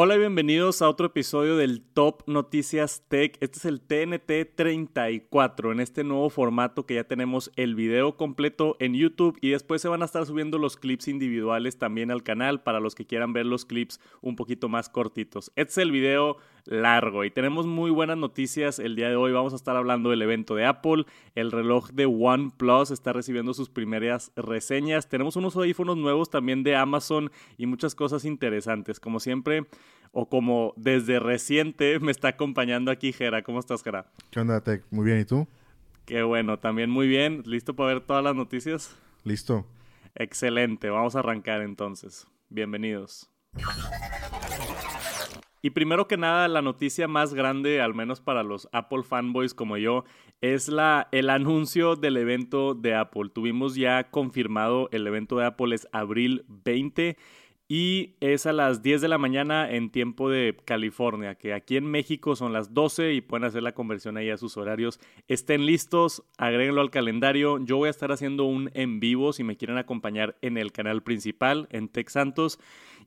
Hola y bienvenidos a otro episodio del Top Noticias Tech. Este es el TNT 34 en este nuevo formato que ya tenemos el video completo en YouTube y después se van a estar subiendo los clips individuales también al canal para los que quieran ver los clips un poquito más cortitos. Este es el video largo y tenemos muy buenas noticias el día de hoy. Vamos a estar hablando del evento de Apple, el reloj de OnePlus está recibiendo sus primeras reseñas. Tenemos unos audífonos nuevos también de Amazon y muchas cosas interesantes. Como siempre, o como desde reciente me está acompañando aquí Jera. ¿Cómo estás, Jera? ¿Qué onda, Tech? Muy bien, ¿y tú? Qué bueno, también muy bien. ¿Listo para ver todas las noticias? Listo. Excelente, vamos a arrancar entonces. Bienvenidos. Y primero que nada, la noticia más grande, al menos para los Apple fanboys como yo, es la, el anuncio del evento de Apple. Tuvimos ya confirmado el evento de Apple es abril 20 y es a las 10 de la mañana en tiempo de California, que aquí en México son las 12 y pueden hacer la conversión ahí a sus horarios. Estén listos, agréguenlo al calendario. Yo voy a estar haciendo un en vivo si me quieren acompañar en el canal principal, en Tech Santos.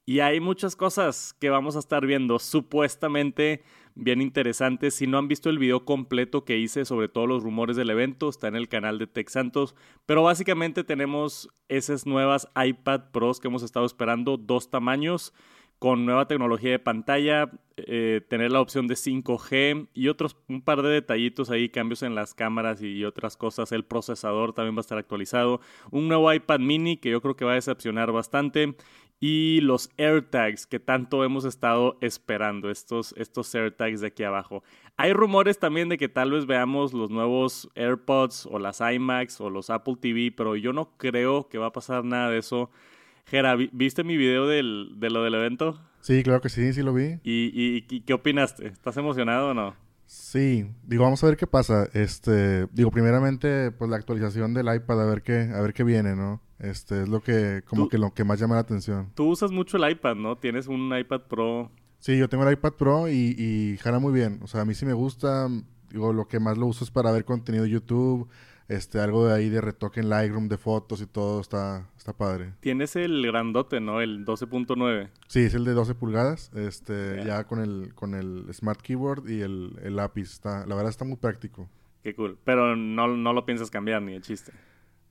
Y hay muchas cosas que vamos a estar viendo. Supuestamente bien interesantes. Si no han visto el video completo que hice sobre todos los rumores del evento, está en el canal de Tech Santos. Pero básicamente tenemos esas nuevas iPad Pros que hemos estado esperando, dos tamaños con nueva tecnología de pantalla, eh, tener la opción de 5G y otros un par de detallitos ahí, cambios en las cámaras y otras cosas. El procesador también va a estar actualizado. Un nuevo iPad mini que yo creo que va a decepcionar bastante y los AirTags que tanto hemos estado esperando, estos, estos AirTags de aquí abajo. Hay rumores también de que tal vez veamos los nuevos AirPods o las iMacs o los Apple TV, pero yo no creo que va a pasar nada de eso. Gera, ¿viste mi video del, de lo del evento? Sí, claro que sí, sí lo vi. ¿Y, y, qué opinaste? ¿Estás emocionado o no? Sí, digo, vamos a ver qué pasa. Este, digo, primeramente, pues la actualización del iPad, a ver qué, a ver qué viene, ¿no? Este es lo que, como que lo que más llama la atención. Tú usas mucho el iPad, ¿no? Tienes un iPad Pro. Sí, yo tengo el iPad Pro y, y jala muy bien. O sea, a mí sí me gusta. Digo, lo que más lo uso es para ver contenido de YouTube. Este, algo de ahí de retoque en Lightroom, de fotos y todo, está, está padre. Tienes el grandote, ¿no? El 12.9. Sí, es el de 12 pulgadas, este, ya con el, con el Smart Keyboard y el, el lápiz. Está, la verdad está muy práctico. Qué cool. Pero no, no lo piensas cambiar ni el chiste.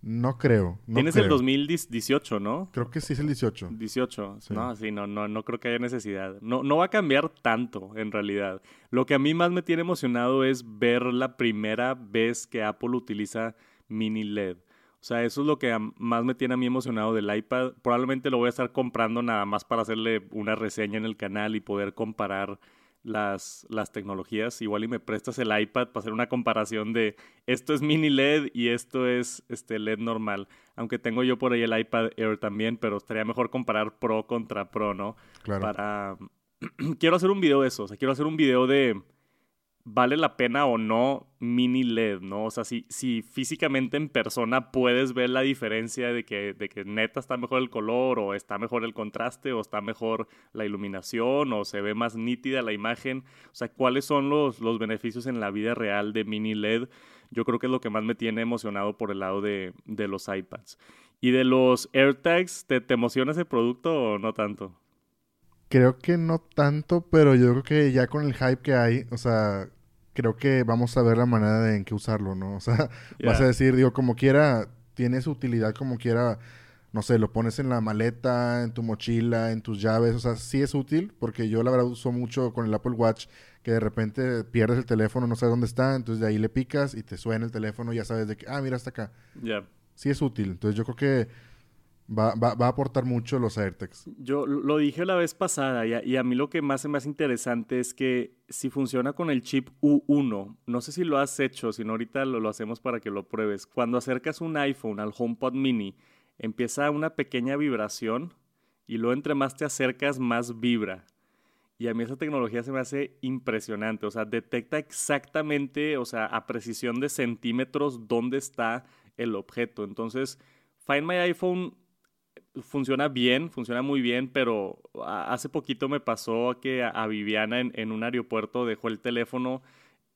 No creo. Tienes el 2018, ¿no? Creo que sí es el 18. 18. No, sí, no, no, no creo que haya necesidad. No, no va a cambiar tanto, en realidad. Lo que a mí más me tiene emocionado es ver la primera vez que Apple utiliza mini LED. O sea, eso es lo que más me tiene a mí emocionado del iPad. Probablemente lo voy a estar comprando nada más para hacerle una reseña en el canal y poder comparar las, las tecnologías. Igual y me prestas el iPad para hacer una comparación de esto es mini LED y esto es este LED normal. Aunque tengo yo por ahí el iPad Air también, pero estaría mejor comparar Pro contra Pro, ¿no? Claro. Para... quiero hacer un video de eso. O sea, quiero hacer un video de vale la pena o no mini LED, ¿no? O sea, si, si físicamente en persona puedes ver la diferencia de que, de que neta está mejor el color o está mejor el contraste o está mejor la iluminación o se ve más nítida la imagen. O sea, ¿cuáles son los, los beneficios en la vida real de mini LED? Yo creo que es lo que más me tiene emocionado por el lado de, de los iPads. ¿Y de los AirTags, ¿te, te emociona ese producto o no tanto? Creo que no tanto, pero yo creo que ya con el hype que hay, o sea, creo que vamos a ver la manera de en qué usarlo, ¿no? O sea, vas a decir, digo, como quiera, tiene su utilidad como quiera, no sé, lo pones en la maleta, en tu mochila, en tus llaves, o sea, sí es útil, porque yo la verdad uso mucho con el Apple Watch, que de repente pierdes el teléfono, no sabes dónde está, entonces de ahí le picas y te suena el teléfono y ya sabes de que, ah, mira, está acá. Ya. Sí es útil, entonces yo creo que Va, va, va, a aportar mucho los AirTags. Yo lo dije la vez pasada y a, mí lo que más es más interesante es que si funciona con el chip U1, no sé si lo has hecho, si no ahorita lo, lo hacemos para que lo pruebes. Cuando acercas un iPhone al HomePod mini, empieza una pequeña vibración y luego entre más te acercas, más vibra. Y a mí esa tecnología se me hace impresionante. O sea, detecta exactamente, o sea, a precisión de centímetros dónde está el objeto. Entonces, Find My iPhone funciona bien, funciona muy bien, pero hace poquito me pasó que a, Viviana en, un aeropuerto dejó el teléfono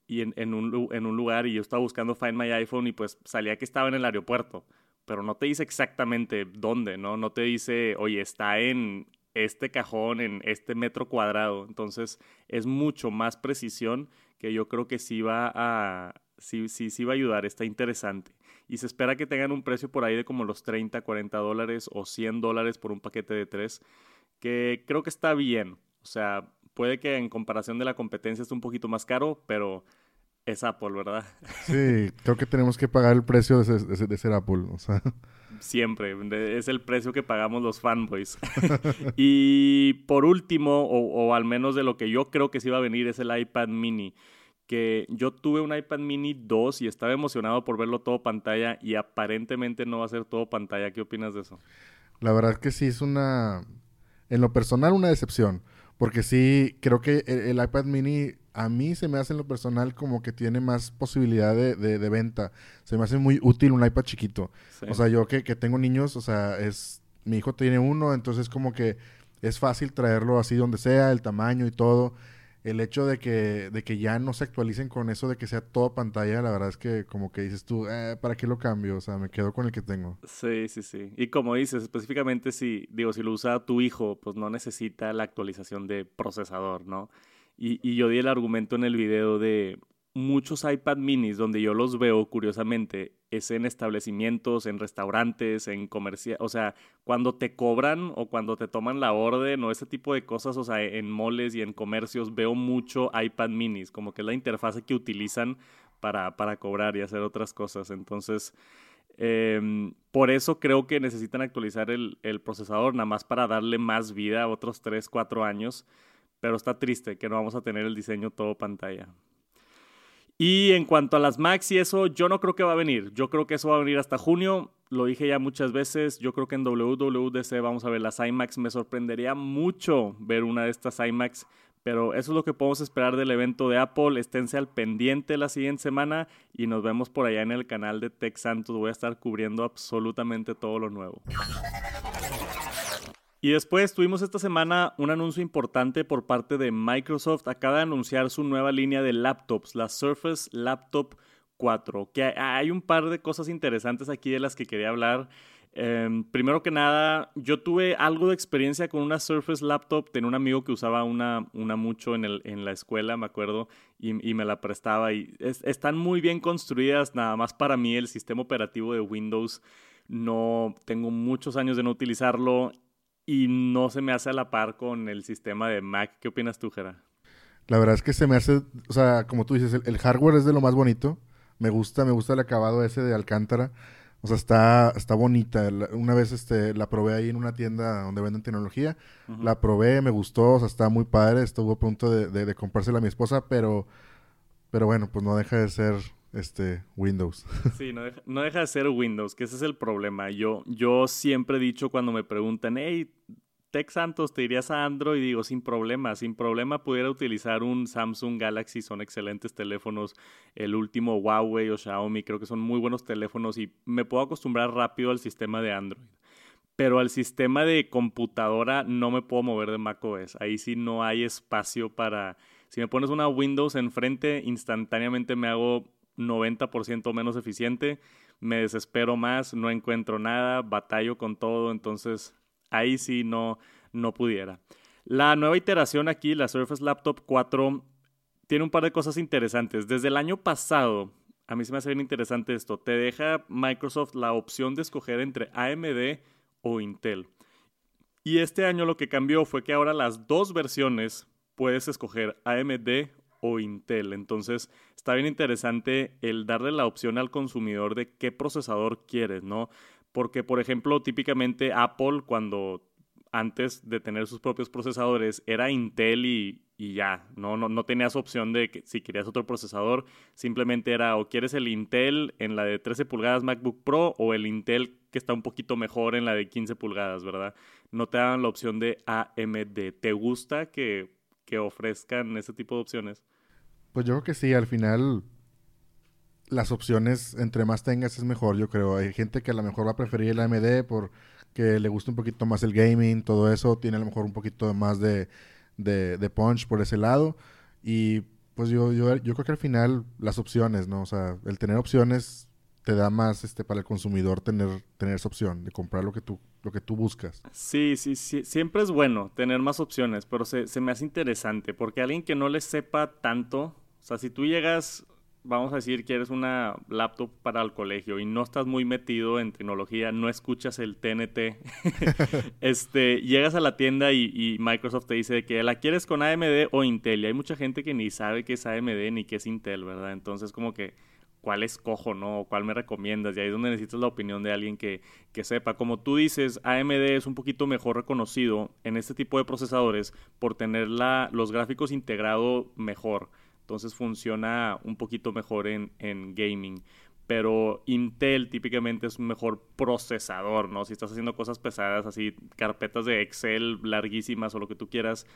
y en, un, en un lugar y yo estaba buscando Find My iPhone y pues salía que estaba en el aeropuerto, pero no te dice exactamente dónde, ¿no? No te dice, oye, está en este cajón en este metro cuadrado. Entonces es mucho más precisión que yo creo que sí va a, sí, sí, sí va a ayudar, está interesante. Y se espera que tengan un precio por ahí de como los 30, 40 dólares o 100 dólares por un paquete de tres, que creo que está bien. O sea, puede que en comparación de la competencia esté un poquito más caro, pero es Apple, ¿verdad? Sí, creo que tenemos que pagar el precio de ser, Apple, o sea. Siempre, es el precio que pagamos los fanboys. y por último, o, o, al menos de lo que yo creo que sí va a venir, es el iPad mini. Que yo tuve un iPad mini 2 y estaba emocionado por verlo todo pantalla y aparentemente no va a ser todo pantalla. ¿Qué opinas de eso? La verdad es que sí es una, en lo personal, una decepción. Porque sí, creo que el, iPad mini a mí se me hace en lo personal como que tiene más posibilidad de, de, venta. Se me hace muy útil un iPad chiquito. O sea, yo que, que tengo niños, o sea, es mi hijo tiene uno, entonces como que es fácil traerlo así donde sea, el tamaño y todo el hecho de que, de que ya no se actualicen con eso de que sea todo pantalla, la verdad es que como que dices tú, eh, ¿para qué lo cambio? O sea, me quedo con el que tengo. Sí, sí, sí. Y como dices, específicamente si, digo, si lo usa tu hijo, pues no necesita la actualización de procesador, ¿no? Y, y yo di el argumento en el video de, muchos iPad minis donde yo los veo, curiosamente, es en establecimientos, en restaurantes, en comercial, o sea, cuando te cobran o cuando te toman la orden o ese tipo de cosas, o sea, en moles y en comercios veo mucho iPad minis, como que es la interfase que utilizan para, para cobrar y hacer otras cosas. Entonces, em, por eso creo que necesitan actualizar el, el procesador, nada más para darle más vida a otros 3, 4 años. Pero está triste que no vamos a tener el diseño todo pantalla. Y en cuanto a las Macs y eso, yo no creo que va a venir. Yo creo que eso va a venir hasta junio. Lo dije ya muchas veces. Yo creo que en WWDC vamos a ver las iMacs. Me sorprendería mucho ver una de estas iMacs. Pero eso es lo que podemos esperar del evento de Apple. Esténse al pendiente la siguiente semana y nos vemos por allá en el canal de Tech Santos. Voy a estar cubriendo absolutamente todo lo nuevo. Y después tuvimos esta semana un anuncio importante por parte de Microsoft. Acaba de anunciar su nueva línea de laptops, la Surface Laptop 4. Que hay un par de cosas interesantes aquí de las que quería hablar. Em, primero que nada, yo tuve algo de experiencia con una Surface Laptop. Tenía un amigo que usaba una, una mucho en, el, en la escuela, me acuerdo, y, me la prestaba. Y están muy bien construidas, nada más para mí el sistema operativo de Windows. No tengo muchos años de no utilizarlo y no se me hace a la par con el sistema de Mac. ¿Qué opinas tú, Jera? La verdad es que se me hace, o sea, como tú dices, el, hardware es de lo más bonito. Me gusta, me gusta el acabado ese de Alcántara. O sea, está, está bonita. Una vez este, la probé ahí en una tienda donde venden tecnología. La probé, me gustó, o sea, está muy padre. Estuvo a punto de, de, de comprársela a mi esposa, pero, pero bueno, pues no deja de ser este Windows. Sí, no deja, no deja, de ser Windows, que ese es el problema. Yo, yo siempre he dicho cuando me preguntan, hey, Tech Santos, ¿te irías a Android? Y digo, sin problema, sin problema pudiera utilizar un Samsung Galaxy, son excelentes teléfonos. El último Huawei o Xiaomi, creo que son muy buenos teléfonos y me puedo acostumbrar rápido al sistema de Android. Pero al sistema de computadora no me puedo mover de macOS. Ahí sí no hay espacio para... Si me pones una Windows enfrente, instantáneamente me hago 90% menos eficiente, me desespero más, no encuentro nada, batallo con todo, entonces ahí sí no, no pudiera. La nueva iteración aquí, la Surface Laptop 4, tiene un par de cosas interesantes. Desde el año pasado, a mí se me hace bien interesante esto, te deja Microsoft la opción de escoger entre AMD o Intel. Y este año lo que cambió fue que ahora las dos versiones puedes escoger AMD o Intel. Entonces, está bien interesante el darle la opción al consumidor de qué procesador quieres, ¿no? Porque, por ejemplo, típicamente Apple, cuando antes de tener sus propios procesadores, era Intel y, ya, ¿no? No, no tenías opción de que si querías otro procesador, simplemente era o quieres el Intel en la de 13 pulgadas MacBook Pro o el Intel que está un poquito mejor en la de 15 pulgadas, ¿verdad? No te dan la opción de AMD. ¿Te gusta que, que ofrezcan ese tipo de opciones? Pues yo creo que sí, al final las opciones, entre más tengas, es mejor, yo creo. Hay gente que a lo mejor va a preferir el AMD porque le gusta un poquito más el gaming, todo eso, tiene a lo mejor un poquito más de, de, punch por ese lado. Y pues yo, yo, yo creo que al final las opciones, ¿no? O sea, el tener opciones te da más este para el consumidor tener, tener esa opción de comprar lo que tú, lo que tú buscas. Sí, sí, sí. Siempre es bueno tener más opciones, pero se, se me hace interesante porque alguien que no le sepa tanto, o sea, si tú llegas vamos a decir que eres una laptop para el colegio y no estás muy metido en tecnología, no escuchas el TNT, este, llegas a la tienda y, Microsoft te dice que la quieres con AMD o Intel. Y hay mucha gente que ni sabe qué es AMD ni qué es Intel, ¿verdad? Entonces como que, ¿cuál escojo, no? ¿Cuál me recomiendas? Y ahí es donde necesitas la opinión de alguien que, que sepa. Como tú dices, AMD es un poquito mejor reconocido en este tipo de procesadores por tener la, los gráficos integrados mejor. Entonces funciona un poquito mejor en, gaming. Pero Intel típicamente es un mejor procesador, ¿no? Si estás haciendo cosas pesadas, así carpetas de Excel larguísimas o lo que tú quieras.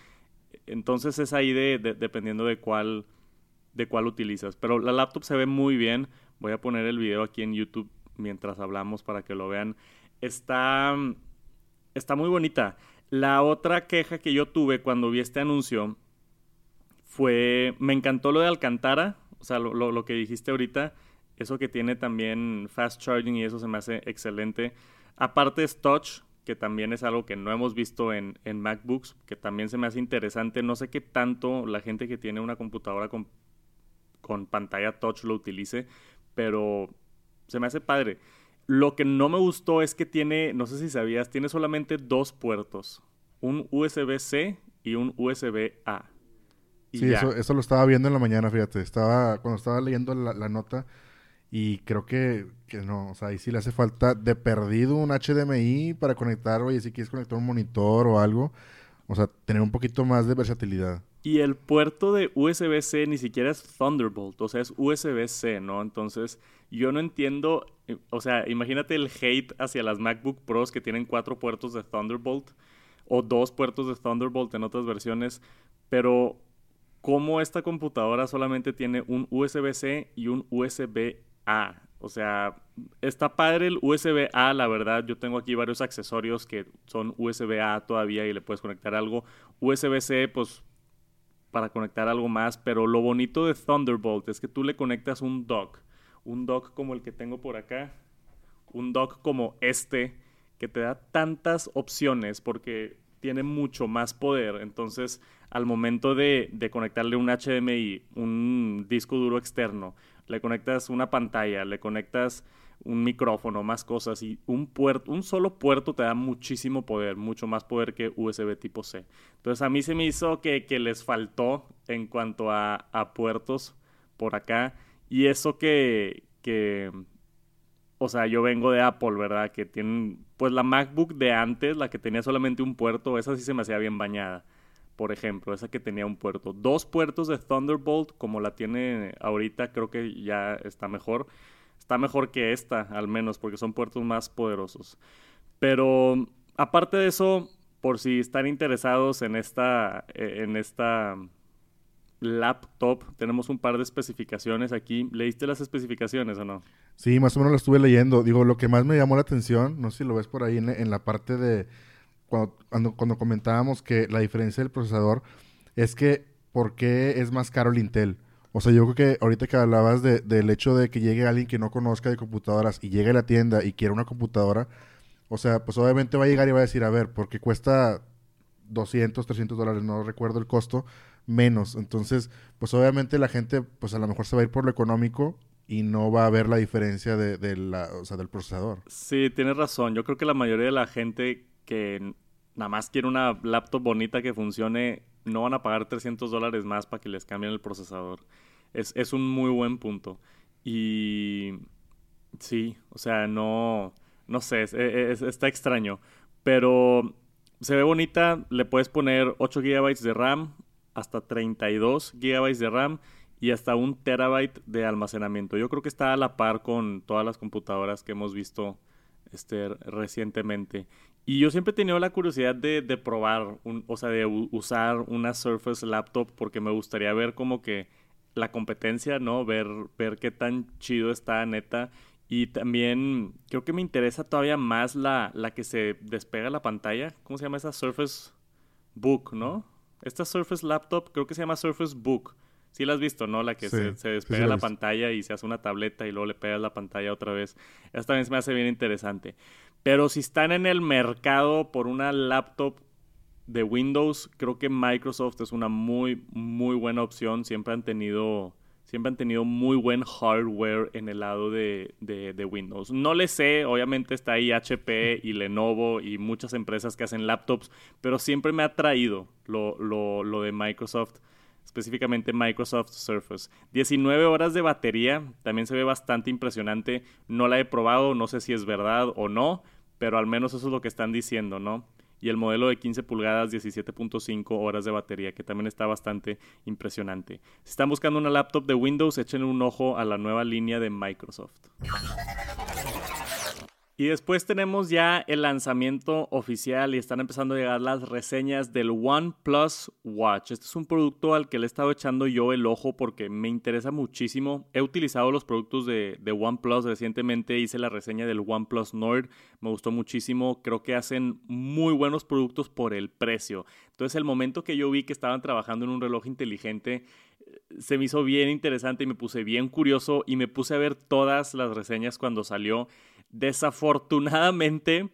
Entonces es ahí de, dependiendo de cuál, de cuál utilizas. Pero la laptop se ve muy bien. Voy a poner el video aquí en YouTube mientras hablamos para que lo vean. Está, está muy bonita. La otra queja que yo tuve cuando vi este anuncio fue, me encantó lo de Alcantara, o sea, lo, lo, que dijiste ahorita, eso que tiene también fast charging y eso se me hace excelente. Aparte es touch, que también es algo que no hemos visto en, MacBooks, que también se me hace interesante. No sé qué tanto la gente que tiene una computadora con pantalla touch lo utilice, pero se me hace padre. Lo que no me gustó es que tiene, no sé si sabías, tiene solamente dos puertos, un USB-C y un USB-A sí, eso, eso, lo estaba viendo en la mañana, fíjate. Estaba, cuando estaba leyendo la, nota, y creo que, que, no, o sea, ahí sí le hace falta de perdido un HDMI para conectar, oye, si quieres conectar un monitor o algo. O sea, tener un poquito más de versatilidad. Y el puerto de USB-C ni siquiera es Thunderbolt, o sea, es USB-C, ¿no? Entonces, yo no entiendo, eh, o sea, imagínate el hate hacia las MacBook Pros que tienen cuatro puertos de Thunderbolt o dos puertos de Thunderbolt en otras versiones, pero cómo esta computadora solamente tiene un USB-C y un USB-A. O sea, está padre el USB-A, la verdad. Yo tengo aquí varios accesorios que son USB-A todavía y le puedes conectar algo. USB-C, pues para conectar algo más. Pero lo bonito de Thunderbolt es que tú le conectas un dock. Un dock como el que tengo por acá. Un dock como este, que te da tantas opciones porque tiene mucho más poder. Entonces, al momento de, conectarle un HDMI, un disco duro externo, le conectas una pantalla, le conectas un micrófono, más cosas y un puerto, un solo puerto te da muchísimo poder, mucho más poder que USB tipo C. Entonces a mí se me hizo que, les faltó en cuanto a, a, puertos por acá y eso que, que, o sea, yo vengo de Apple, ¿verdad? Que tienen, pues la MacBook de antes, la que tenía solamente un puerto, esa sí se me hacía bien bañada por ejemplo, esa que tenía un puerto. Dos puertos de Thunderbolt, como la tiene ahorita, creo que ya está mejor. Está mejor que esta, al menos, porque son puertos más poderosos. Pero aparte de eso, por si están interesados en esta, eh, en esta laptop, tenemos un par de especificaciones aquí. ¿Leíste las especificaciones o no? Sí, más o menos lo estuve leyendo. Digo, lo que más me llamó la atención, no sé si lo ves por ahí en la parte de cuando, cuando, comentábamos que la diferencia del procesador es que ¿por qué es más caro el Intel? O sea, yo creo que ahorita que hablabas de, del hecho de que llegue alguien que no conozca de computadoras y llegue a la tienda y quiera una computadora, o sea, pues obviamente va a llegar y va a decir, a ver, porque cuesta 200, 300 dólares, no recuerdo el costo, menos. Entonces, pues obviamente la gente, pues a lo mejor se va a ir por lo económico y no va a ver la diferencia de, la, o sea, del procesador. Sí, tienes razón. Yo creo que la mayoría de la gente que nada más quiere una laptop bonita que funcione, no van a pagar 300 dólares más para que les cambien el procesador. Es, es un muy buen punto. Y sí, o sea, no, no sé, está extraño. Pero se ve bonita, le puedes poner 8 GB de RAM, hasta 32 GB de RAM y hasta un terabyte de almacenamiento. Yo creo que está a la par con todas las computadoras que hemos visto este, recientemente. Y yo siempre he tenido la curiosidad de, de probar, un, o sea, de usar una Surface Laptop porque me gustaría ver como que la competencia, ¿no? Ver, ver qué tan chido está, neta. Y también creo que me interesa todavía más la, la que se despega la pantalla. ¿Cómo se llama esa Surface Book, no? Esta Surface Laptop creo que se llama Surface Book Sí la has visto, ¿no? La que se, despega la, pantalla y se hace una tableta y luego le pegas la pantalla otra vez. Esta también se me hace bien interesante. Pero si están en el mercado por una laptop de Windows, creo que Microsoft es una muy, muy buena opción. Siempre han tenido, siempre han tenido muy buen hardware en el lado de, Windows. No le sé, obviamente está ahí HP y Lenovo y muchas empresas que hacen laptops, pero siempre me ha traído lo, lo de Microsoft específicamente Microsoft Surface. 19 horas de batería, también se ve bastante impresionante. No la he probado, no sé si es verdad o no, pero al menos eso es lo que están diciendo, ¿no? Y el modelo de 15 pulgadas, 17.5 horas de batería, que también está bastante impresionante. Si están buscando una laptop de Windows, echen un ojo a la nueva línea de Microsoft. Y después tenemos ya el lanzamiento oficial y están empezando a llegar las reseñas del OnePlus Watch. Este es un producto al que le he estado echando yo el ojo porque me interesa muchísimo. He utilizado los productos de, de OnePlus recientemente, hice la reseña del OnePlus Nord, me gustó muchísimo. Creo que hacen muy buenos productos por el precio. Entonces el momento que yo vi que estaban trabajando en un reloj inteligente, se me hizo bien interesante y me puse bien curioso y me puse a ver todas las reseñas cuando salió Desafortunadamente,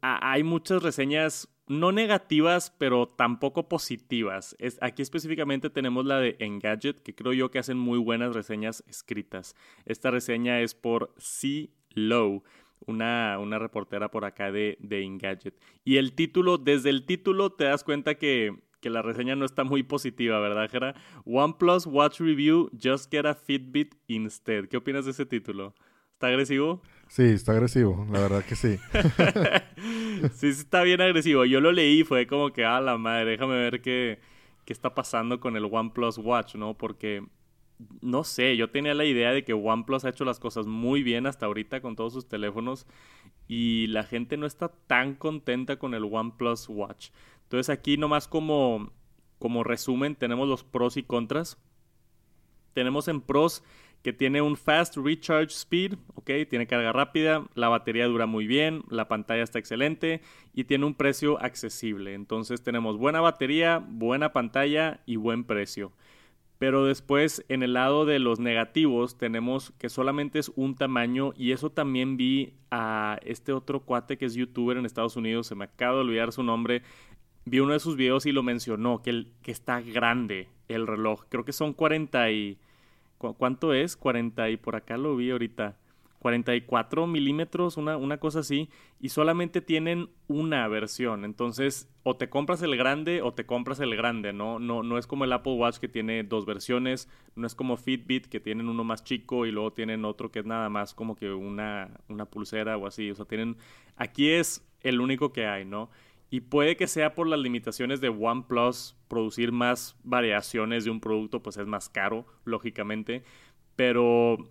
hay muchas reseñas no negativas, pero tampoco positivas. Es, aquí específicamente tenemos la de Engadget, que creo yo que hacen muy buenas reseñas escritas. Esta reseña es por C. Low, una, una reportera por acá de, de Engadget. Y el título, desde el título te das cuenta que, que la reseña no está muy positiva, ¿verdad, Jera? OnePlus Watch Review, Just Get a Fitbit Instead. ¿Qué opinas de ese título? ¿Está agresivo? Sí, está agresivo, la verdad que sí. sí, está bien agresivo. Yo lo leí y fue como que, ah, la madre, déjame ver qué, qué está pasando con el OnePlus Watch, ¿no? Porque, no sé, yo tenía la idea de que OnePlus ha hecho las cosas muy bien hasta ahorita con todos sus teléfonos y la gente no está tan contenta con el OnePlus Watch. Entonces aquí nomás como, como resumen tenemos los pros y contras. Tenemos en pros que tiene un fast recharge speed, ok, tiene carga rápida, la batería dura muy bien, la pantalla está excelente y tiene un precio accesible. Entonces tenemos buena batería, buena pantalla y buen precio. Pero después en el lado de los negativos tenemos que solamente es un tamaño y eso también vi a este otro cuate que es youtuber en Estados Unidos, se me acaba de olvidar su nombre, vi uno de sus videos y lo mencionó, que, el, que está grande el reloj, creo que son 40 y ¿Cuánto es? 40 y por acá lo vi ahorita. 44 milímetros, una, una cosa así, y solamente tienen una versión. Entonces, o te compras el grande o te compras el grande, ¿no? No, no es como el Apple Watch que tiene dos versiones, no es como Fitbit que tienen uno más chico y luego tienen otro que es nada más como que una, una pulsera o así. O sea, tienen. Aquí es el único que hay, ¿no? Y puede que sea por las limitaciones de OnePlus, producir más variaciones de un producto, pues es más caro, lógicamente. Pero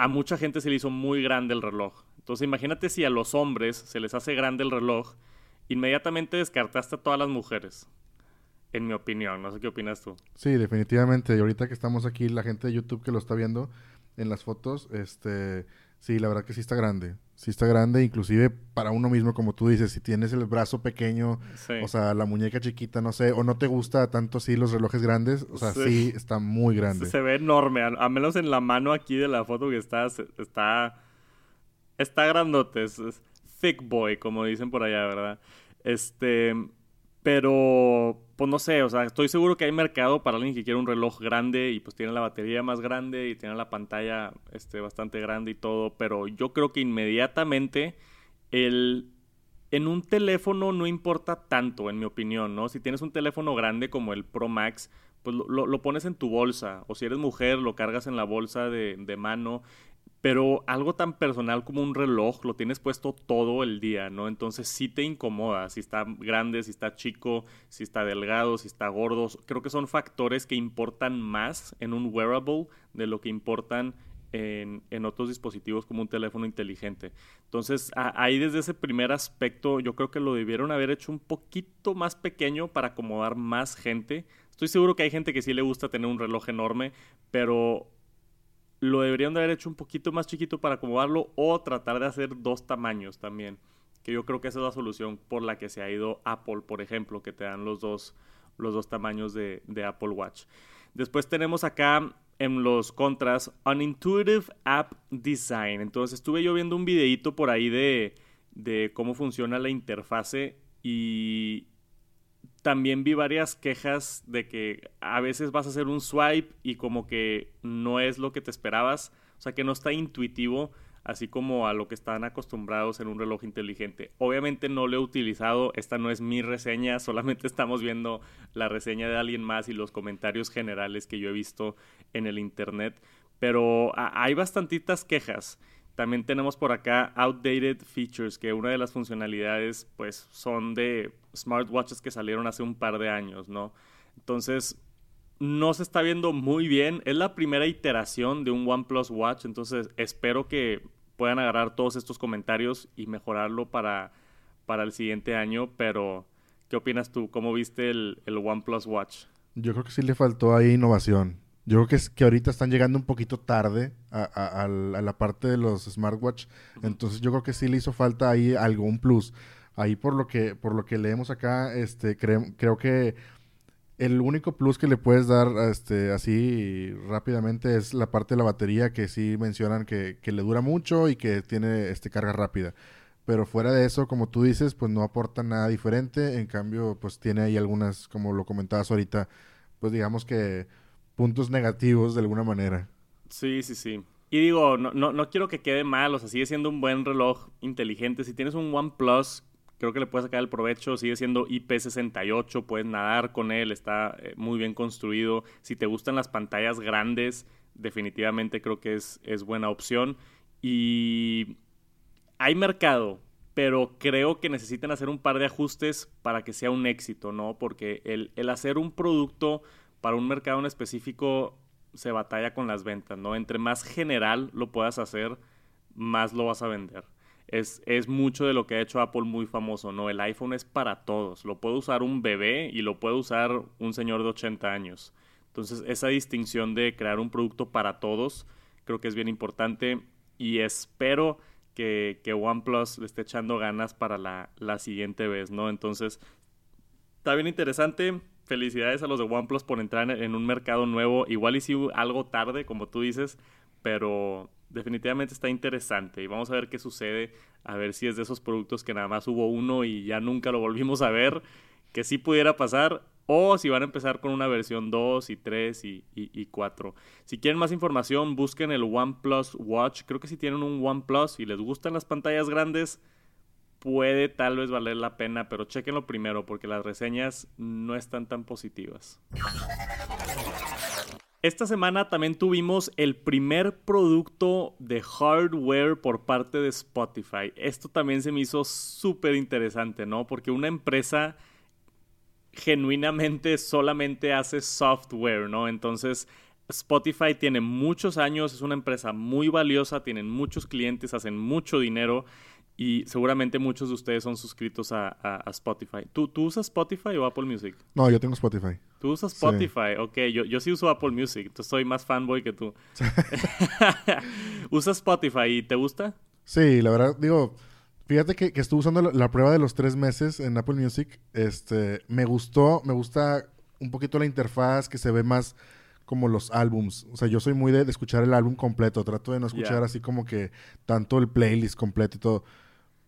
a mucha gente se le hizo muy grande el reloj. Entonces imagínate si a los hombres se les hace grande el reloj, inmediatamente descartaste a todas las mujeres. En mi opinión, no sé qué opinas tú. Sí, definitivamente. Y ahorita que estamos aquí, la gente de YouTube que lo está viendo en las fotos, este, sí, la verdad que sí está grande sí está grande, inclusive para uno mismo, como tú dices, si tienes el brazo pequeño, o sea, la muñeca chiquita, no sé, o no te gusta tanto así los relojes grandes, o sea, sí, está muy grande. Se, ve enorme, a, menos en la mano aquí de la foto que está, está, está grandote, es thick boy, como dicen por allá, ¿verdad? Este, pero, pues no sé, o sea, estoy seguro que hay mercado para alguien que quiere un reloj grande y pues tiene la batería más grande y tiene la pantalla este, bastante grande y todo, pero yo creo que inmediatamente el... En un teléfono no importa tanto, en mi opinión, ¿no? Si tienes un teléfono grande como el Pro Max, pues lo, lo, pones en tu bolsa. O si eres mujer, lo cargas en la bolsa de, de mano. Pero algo tan personal como un reloj lo tienes puesto todo el día, ¿no? Entonces sí te incomoda, si está grande, si está chico, si está delgado, si está gordo. Creo que son factores que importan más en un wearable de lo que importan en, en otros dispositivos como un teléfono inteligente. Entonces ahí desde ese primer aspecto yo creo que lo debieron haber hecho un poquito más pequeño para acomodar más gente. Estoy seguro que hay gente que sí le gusta tener un reloj enorme, pero lo deberían de haber hecho un poquito más chiquito para acomodarlo o tratar de hacer dos tamaños también. Que yo creo que esa es la solución por la que se ha ido Apple, por ejemplo, que te dan los dos, los dos tamaños de, de Apple Watch. Después tenemos acá en los contras Unintuitive App Design. Entonces estuve yo viendo un videito por ahí de, de cómo funciona la interfase y también vi varias quejas de que a veces vas a hacer un swipe y como que no es lo que te esperabas, o sea que no está intuitivo así como a lo que están acostumbrados en un reloj inteligente. Obviamente no lo he utilizado, esta no es mi reseña, solamente estamos viendo la reseña de alguien más y los comentarios generales que yo he visto en el internet, pero hay bastantitas quejas. También tenemos por acá outdated features, que una de las funcionalidades pues son de smartwatches que salieron hace un par de años, ¿no? Entonces, no se está viendo muy bien. Es la primera iteración de un OnePlus Watch, entonces espero que puedan agarrar todos estos comentarios y mejorarlo para, para el siguiente año. Pero, ¿qué opinas tú? ¿Cómo viste el, el OnePlus Watch? Yo creo que sí le faltó ahí innovación. Yo creo que es que ahorita están llegando un poquito tarde a, la parte de los smartwatch. Entonces yo creo que sí le hizo falta ahí algo, un plus. Ahí por lo que, por lo que leemos acá, este, creo que el único plus que le puedes dar este, así rápidamente es la parte de la batería que sí mencionan que, le dura mucho y que tiene este, carga rápida. Pero fuera de eso, como tú dices, pues no aporta nada diferente. En cambio, pues tiene ahí algunas, como lo comentabas ahorita, pues digamos que puntos negativos de alguna manera. Sí, sí, sí. Y digo, no, no, no quiero que quede mal, o sea, sigue siendo un buen reloj inteligente. Si tienes un OnePlus creo que le puedes sacar el provecho, sigue siendo IP68, puedes nadar con él, está eh, muy bien construido. Si te gustan las pantallas grandes, definitivamente creo que es, es buena opción. Y hay mercado, pero creo que necesitan hacer un par de ajustes para que sea un éxito, ¿no? Porque el, el hacer un producto para un mercado en específico se batalla con las ventas, ¿no? Entre más general lo puedas hacer, más lo vas a vender es, es mucho de lo que ha hecho Apple muy famoso, ¿no? El iPhone es para todos. Lo puede usar un bebé y lo puede usar un señor de 80 años. Entonces, esa distinción de crear un producto para todos creo que es bien importante y espero que, que OnePlus le esté echando ganas para la, la siguiente vez, ¿no? Entonces, está bien interesante. Felicidades a los de OnePlus por entrar en un mercado nuevo. Igual y si algo tarde, como tú dices, pero definitivamente está interesante y vamos a ver qué sucede, a ver si es de esos productos que nada más hubo uno y ya nunca lo volvimos a ver, que sí pudiera pasar, o si van a empezar con una versión 2 y 3 y, y, 4. Si quieren más información, busquen el OnePlus Watch, creo que si tienen un OnePlus y les gustan las pantallas grandes, puede tal vez valer la pena, pero chequenlo primero porque las reseñas no están tan positivas. Esta semana también tuvimos el primer producto de hardware por parte de Spotify. Esto también se me hizo súper interesante, ¿no? Porque una empresa genuinamente solamente hace software, ¿no? Entonces, Spotify tiene muchos años, es una empresa muy valiosa, tienen muchos clientes, hacen mucho dinero y seguramente muchos de ustedes son suscritos a, Spotify. ¿Tú, ¿Tú, usas Spotify o Apple Music? No, yo tengo Spotify. ¿Tú usas Spotify? Ok, yo, yo sí uso Apple Music. Entonces soy más fanboy que tú. ¿Usas Spotify y te gusta? Sí, la verdad, digo, fíjate que, que estuve usando la, prueba de los tres meses en Apple Music. Este, me gustó, me gusta un poquito la interfaz, que se ve más como los álbums. O sea, yo soy muy de, escuchar el álbum completo. Trato de no escuchar así como que tanto el playlist completo y todo.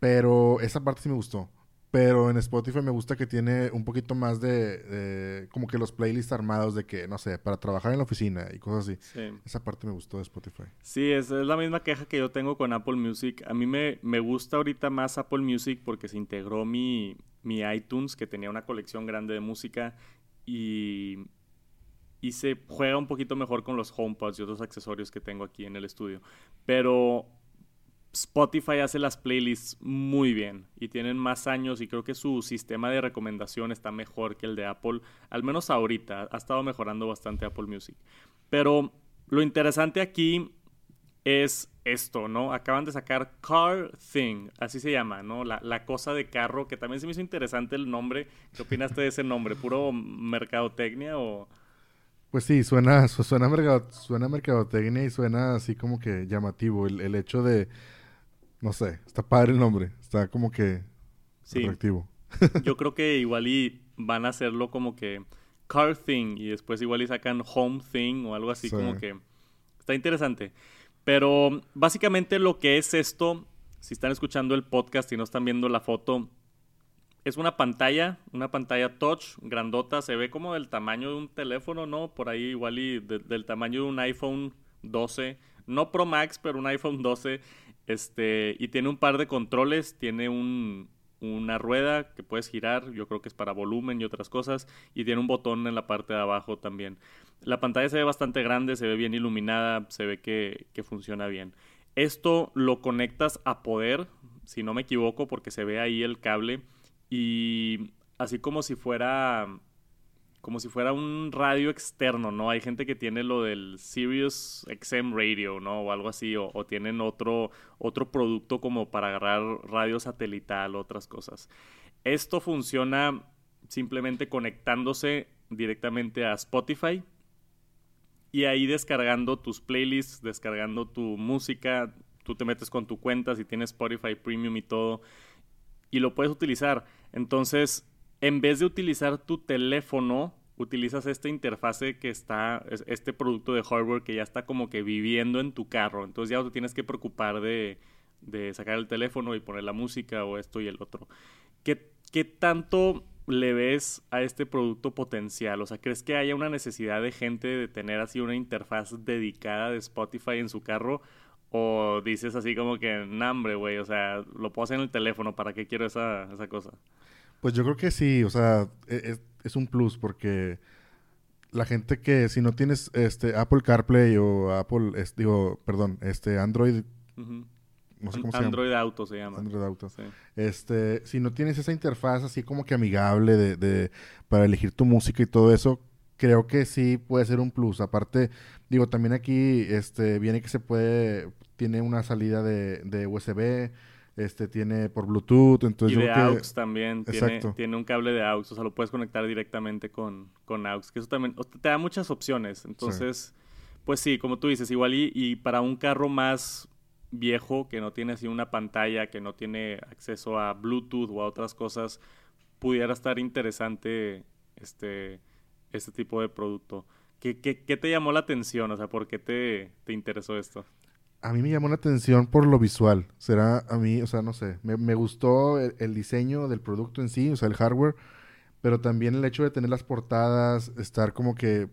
Pero esa parte sí me gustó. Pero en Spotify me gusta que tiene un poquito más de, como que los playlists armados de que, no sé, para trabajar en la oficina y cosas así. Sí. Esa parte me gustó de Spotify. Sí, es, es la misma queja que yo tengo con Apple Music. A mí me, me gusta ahorita más Apple Music porque se integró mi, mi iTunes, que tenía una colección grande de música, y, y se juega un poquito mejor con los HomePods y otros accesorios que tengo aquí en el estudio. Pero Spotify hace las playlists muy bien y tienen más años y creo que su sistema de recomendación está mejor que el de Apple, al menos ahorita, ha estado mejorando bastante Apple Music. Pero lo interesante aquí es esto, ¿no? Acaban de sacar Car Thing, así se llama, ¿no? La, cosa de carro, que también se me hizo interesante el nombre. ¿Qué opinaste de ese nombre? ¿Puro mercadotecnia o...? Pues sí, suena, suena, suena mercadotecnia y suena así como que llamativo. el hecho de no sé, está padre el nombre. Está como que sí. atractivo. Yo creo que igual y van a hacerlo como que Car Thing y después igual y sacan Home Thing o algo así como que está interesante. Pero básicamente lo que es esto, si están escuchando el podcast y no están viendo la foto, es una pantalla, una pantalla touch grandota, se ve como del tamaño de un teléfono, ¿no? Por ahí igual y del tamaño de un iPhone 12, no Pro Max, pero un iPhone 12, este, y tiene un par de controles, tiene un, una rueda que puedes girar, yo creo que es para volumen y otras cosas, y tiene un botón en la parte de abajo también. La pantalla se ve bastante grande, se ve bien iluminada, se ve que funciona bien. Esto lo conectas a poder, si no me equivoco, porque se ve ahí el cable, y así como si fuera como si fuera un radio externo, ¿no? Hay gente que tiene lo del Sirius XM Radio, ¿no? O algo así, o, tienen otro, otro producto como para agarrar radio satelital, otras cosas. Esto funciona simplemente conectándose directamente a Spotify y ahí descargando tus playlists, descargando tu música, tú te metes con tu cuenta si tienes Spotify Premium y todo y lo puedes utilizar. Entonces, en vez de utilizar tu teléfono, utilizas esta interfase que está, este producto de hardware que ya está como que viviendo en tu carro. Entonces ya no te tienes que preocupar de, sacar el teléfono y poner la música o esto y el otro. ¿Qué, ¿Qué tanto le ves a este producto potencial? O sea, ¿crees que haya una necesidad de gente de tener así una interfaz dedicada de Spotify en su carro? ¿O dices así como que, hambre, güey, o sea, lo puedo hacer en el teléfono, ¿para qué quiero esa, esa cosa? Pues yo creo que sí, o sea, e, es, un plus porque la gente que si no tienes este Apple CarPlay o Apple, digo, perdón, este Android, no sé cómo se llama. Android Auto se llama. Android Auto. Sí. Este, si no tienes esa interfaz así como que amigable de, de, para elegir tu música y todo eso, creo que sí puede ser un plus. Aparte, digo, también aquí este viene que se puede, tiene una salida de, de USB este tiene por Bluetooth, entonces y de AUX también, tiene, tiene, un cable de AUX, o sea, lo puedes conectar directamente con, con AUX, que eso también te da muchas opciones, entonces, pues sí, como tú dices, igual y, para un carro más viejo, que no tiene así una pantalla, que no tiene acceso a Bluetooth o a otras cosas, pudiera estar interesante este, este tipo de producto. ¿Qué, qué, qué te llamó la atención? O sea, ¿por qué te, te interesó esto? A mí me llamó la atención por lo visual. Será a mí, o sea, no sé, me, gustó el, diseño del producto en sí, o sea, el hardware, pero también el hecho de tener las portadas, estar como que...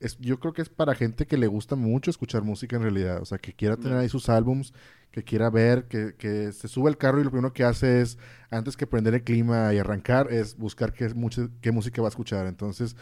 Es, yo creo que es para gente que le gusta mucho escuchar música en realidad, o sea, que quiera tener ahí sus álbums, que quiera ver, que, que se sube el carro y lo primero que hace es, antes que prender el clima y arrancar, es buscar qué, qué música va a escuchar. Entonces,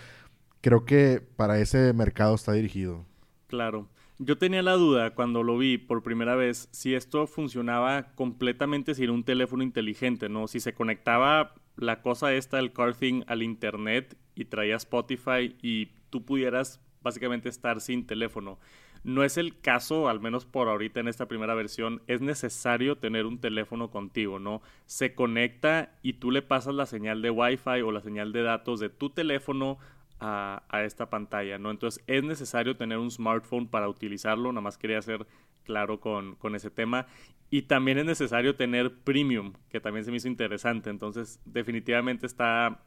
creo que para ese mercado está dirigido. Claro. Yo tenía la duda cuando lo vi por primera vez si esto funcionaba completamente sin un teléfono inteligente, ¿no? Si se conectaba la cosa esta del car thing al internet y traía Spotify y tú pudieras básicamente estar sin teléfono. No es el caso, al menos por ahorita en esta primera versión, es necesario tener un teléfono contigo, ¿no? Se conecta y tú le pasas la señal de Wi-Fi o la señal de datos de tu teléfono a, esta pantalla, ¿no? Entonces es necesario tener un smartphone para utilizarlo, nada más quería ser claro con, con ese tema. Y también es necesario tener premium, que también se me hizo interesante. Entonces definitivamente está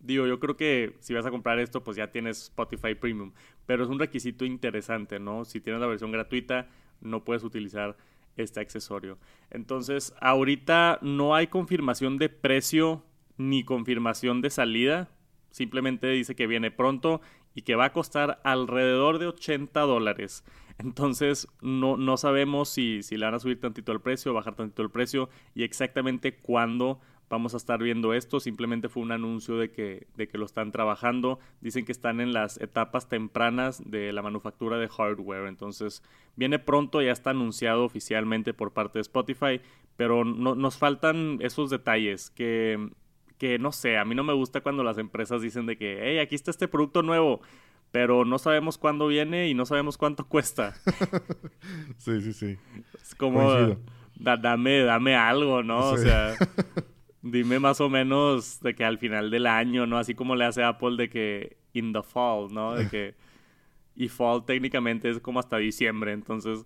digo, yo creo que si vas a comprar esto, pues ya tienes Spotify Premium, pero es un requisito interesante, ¿no? Si tienes la versión gratuita, no puedes utilizar este accesorio. Entonces, ahorita no hay confirmación de precio ni confirmación de salida, Simplemente dice que viene pronto y que va a costar alrededor de 80 dólares. Entonces no, no sabemos si, si le van a subir tantito el precio bajar tantito el precio y exactamente cuándo vamos a estar viendo esto. Simplemente fue un anuncio de que, de que lo están trabajando. Dicen que están en las etapas tempranas de la manufactura de hardware. Entonces viene pronto, ya está anunciado oficialmente por parte de Spotify, pero no, nos faltan esos detalles que que no sé, a mí no me gusta cuando las empresas dicen de que, hey, aquí está este producto nuevo, pero no sabemos cuándo viene y no sabemos cuánto cuesta. sí, sí, sí. Es como, dame, dame algo, ¿no? O sea, dime más o menos de que al final del año, ¿no? Así como le hace Apple de que in the fall, ¿no? De que... Y fall técnicamente es como hasta diciembre, entonces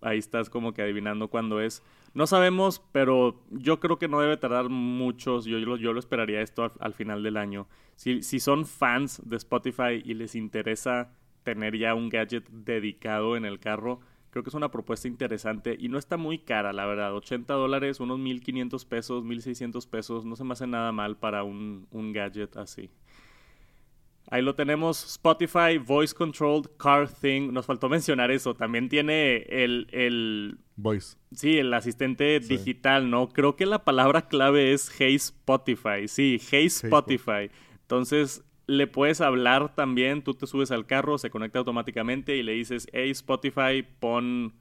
ahí estás como que adivinando cuándo es. No sabemos, pero yo creo que no debe tardar muchos. Yo, yo, lo esperaría esto al, final del año. Si, si son fans de Spotify y les interesa tener ya un gadget dedicado en el carro, creo que es una propuesta interesante y no está muy cara, la verdad. 80 dólares, unos 1500 pesos, 1600 pesos, no se me hace nada mal para un, un gadget así. Ahí lo tenemos, Spotify Voice Controlled Car Thing. Nos faltó mencionar eso. También tiene el... el Voice. Sí, el asistente digital, ¿no? Creo que la palabra clave es Hey Spotify. Sí, Hey Spotify. Entonces, le puedes hablar también. Tú te subes al carro, se conecta automáticamente y le dices, hey Spotify, pon